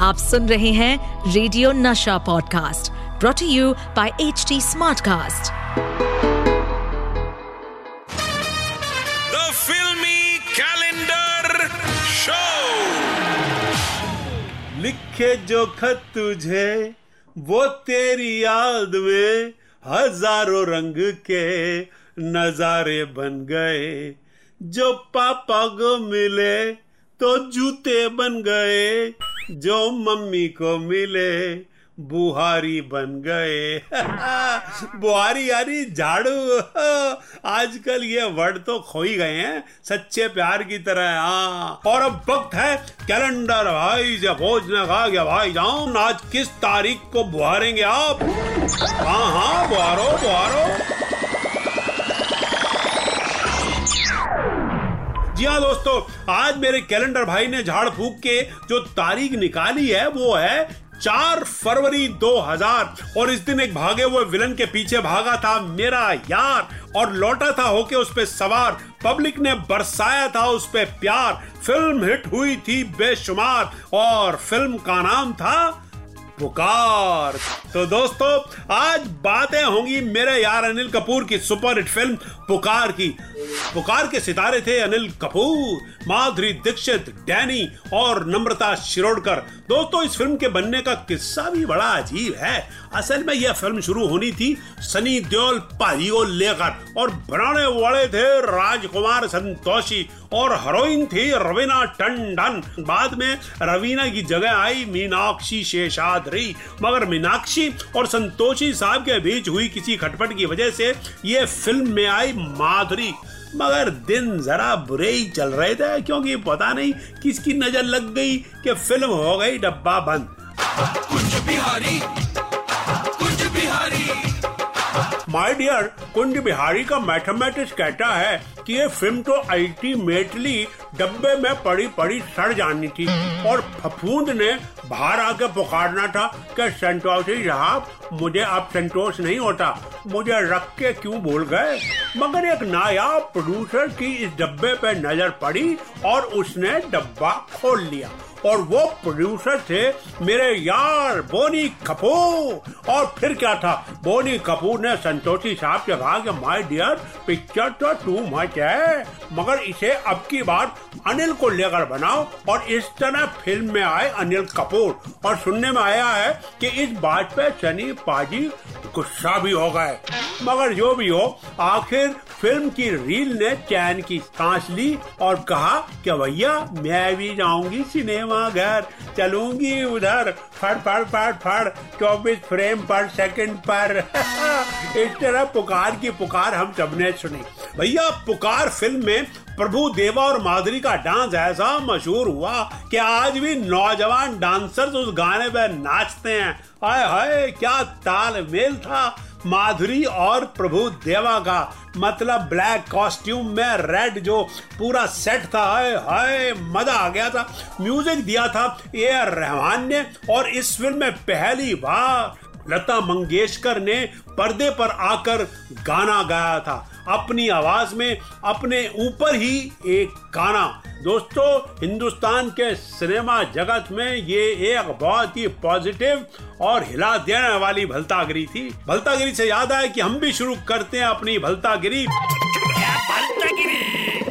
आप सुन रहे हैं radio Nasha podcast brought you by H T Smartcast The filmy calendar show. लिखे जो खत तुझे वो तेरी याद में हज़ारों रंग के नजारे बन गए। जो पापा को मिले तो जूते बन गए। जो मम्मी को मिले, बुहारी बन गए। बुहारी यानी झाड़ू। आजकल ये वर्ड तो खो ही गए हैं, सच्चे प्यार की तरह। हाँ और अब वक्त है कैलेंडर। भाई, जब भोजन खा गया, भाई जाओ, आज किस तारीख को बुहारेंगे आप? हाँ हाँ बुहारो बुहारो। जी हाँ दोस्तों। आज मेरे कैलेंडर भाई ने झाड़ फूक के जो तारीख निकाली है, वो है चार फरवरी 2000 और इस दिन एक भागे हुए विलन के पीछे भागा था मेरा यार। और लौटा था होके उस पे सवार। पब्लिक ने बरसाया था उस पे प्यार। फ़िल्म हिट हुई थी बेशुमार। और फ़िल्म का नाम था पुकार। तो दोस्तों, आज बातें होंगी मेरे यार अनिल कपूर की सुपर हिट फ़िल्म पुकार की। पुकार के सितारे थे अनिल कपूर, माधुरी दीक्षित, डैनी और नम्रता शिरोडकर। दोस्तों, इस फ़िल्म के बनने का किस्सा भी बड़ा अजीब है। असल में यह फ़िल्म शुरू होनी थी सनी देओल पारी को लेकर और बनाने वाले थे राजकुमार संतोषी और हीरोइन थी रवीना टंडन। बाद में रवीना की जगह आई मीनाक्षी शेषाद्री मगर मीनाक्षी और संतोषी साहब के बीच हुई किसी खटपट की वजह से ये फ़िल्म में आई माधुरी। मगर दिन जरा बुरे ही चल रहे थे क्योंकि पता नहीं किसकी नज़र लग गई कि फ़िल्म हो गई डब्बा बंद। कुंज बिहारी कुंज बिहारी। माय डियर कुंज बिहारी का मैथमेटिक्स कहता है कि ये फ़िल्म तो अल्टीमेटली डब्बे में पड़ी पड़ी सड़ जानी थी। और फफूंद ने बाहर आके पुकारना था कि संतोषी साहब, मुझे अब संतोष नहीं होता। मुझे रख के क्यों भूल गए? मगर एक नायाब प्रोड्यूसर की इस डब्बे पे नज़र पड़ी और उसने डब्बा खोल लिया। और वो प्रोड्यूसर थे मेरे यार बोनी कपूर। और फिर क्या था? बोनी कपूर ने संतोषी साहब से कहा कि माय डियर पिक्चर तो टू मच है? मगर इसे अब की बार अनिल को लेकर बनाओ और इस तरह फ़िल्म में आए अनिल कपूर। और सुनने में आया है कि इस बात पे सनी पाजी गुस्सा भी हो गए। मगर जो भी हो, आखिर फ़िल्म की रील ने चैन की सांस ली और कहा कि भैया, मैं भी जाऊँगी सिनेमा घर। चलूँगी उधर। फड़ फड़ फड़ फड़। चौबीस फ्रेम पर सेकंड पर। इस तरह पुकार की पुकार हम सबने सुनी। भैया, पुकार फ़िल्म में प्रभु देवा और माधुरी का डांस ऐसा मशहूर हुआ कि आज भी नौजवान डांसर्स उस गाने पे नाचते हैं। हाय हाय, क्या तालमेल था। माधुरी और प्रभु देवा का मतलब ब्लैक कॉस्ट्यूम में रेड जो पूरा सेट था, हाय हाय, मज़ा आ गया था। म्यूज़िक दिया था ए आर रहमान ने और इस फ़िल्म में पहली बार लता मंगेशकर ने पर्दे पर आकर गाना गाया था। अपनी आवाज़ में अपने ऊपर ही एक गाना। दोस्तों, हिंदुस्तान के सिनेमा जगत में ये एक बहुत ही पॉजिटिव और हिला देने वाली भलतागिरी थी। भलतागिरी से याद आया कि हम भी शुरू करते हैं अपनी भलतागिरी।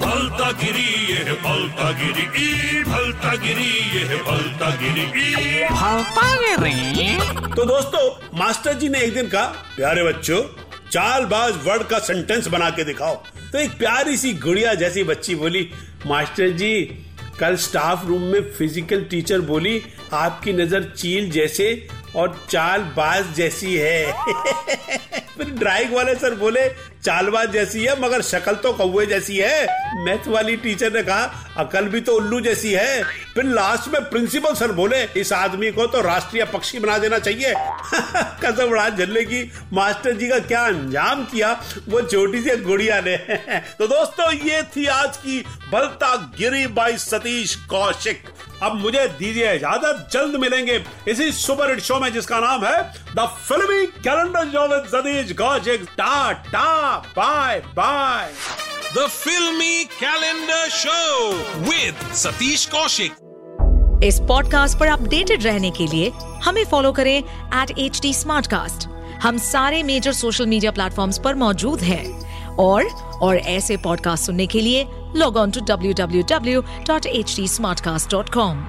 भलता गिरी ये भलता गिरी ई भलता गिरी ये है भलता गिरी ई तो दोस्तों मास्टर जी ने एक दिन कहा प्यारे बच्चों चालबाज वर्ड का सेंटेंस बना के दिखाओ। तो एक प्यारी सी गुड़िया जैसी बच्ची बोली मास्टर जी कल स्टाफ रूम में फ़िज़िकल टीचर बोली आपकी नज़र चील जैसे और चाल बाज जैसी है। फिर ड्राइंग वाले सर बोले चालबाज जैसी है मगर शक्ल तो कौए जैसी है। मैथ वाली टीचर ने कहा अकल भी तो उल्लू जैसी है। फिर लास्ट में प्रिंसिपल सर बोले, इस आदमी को तो राष्ट्रीय पक्षी बना देना चाहिए। कसम उड़ा झल्ले की, मास्टर जी का क्या अंजाम किया? वो छोटी सी गुड़िया ने। तो दोस्तों, ये थी आज की बलता गिरी बाई सतीश कौशिक। अब मुझे दीजिए इजाज़त, जल्द मिलेंगे इसी सुपर हिट शो में, जिसका नाम है the filmy calendar show with Satish Kaushik. Tata bye bye The filmy calendar show with Satish Kaushik इस पॉडकास्ट पर अपडेटेड रहने के लिए हमें फॉलो करें एट एच डी हम सारे मेजर सोशल मीडिया प्लेटफॉर्म्स पर मौजूद हैं। और और ऐसे पॉडकास्ट सुनने के लिए log on to W W W dot H D smart cast dot com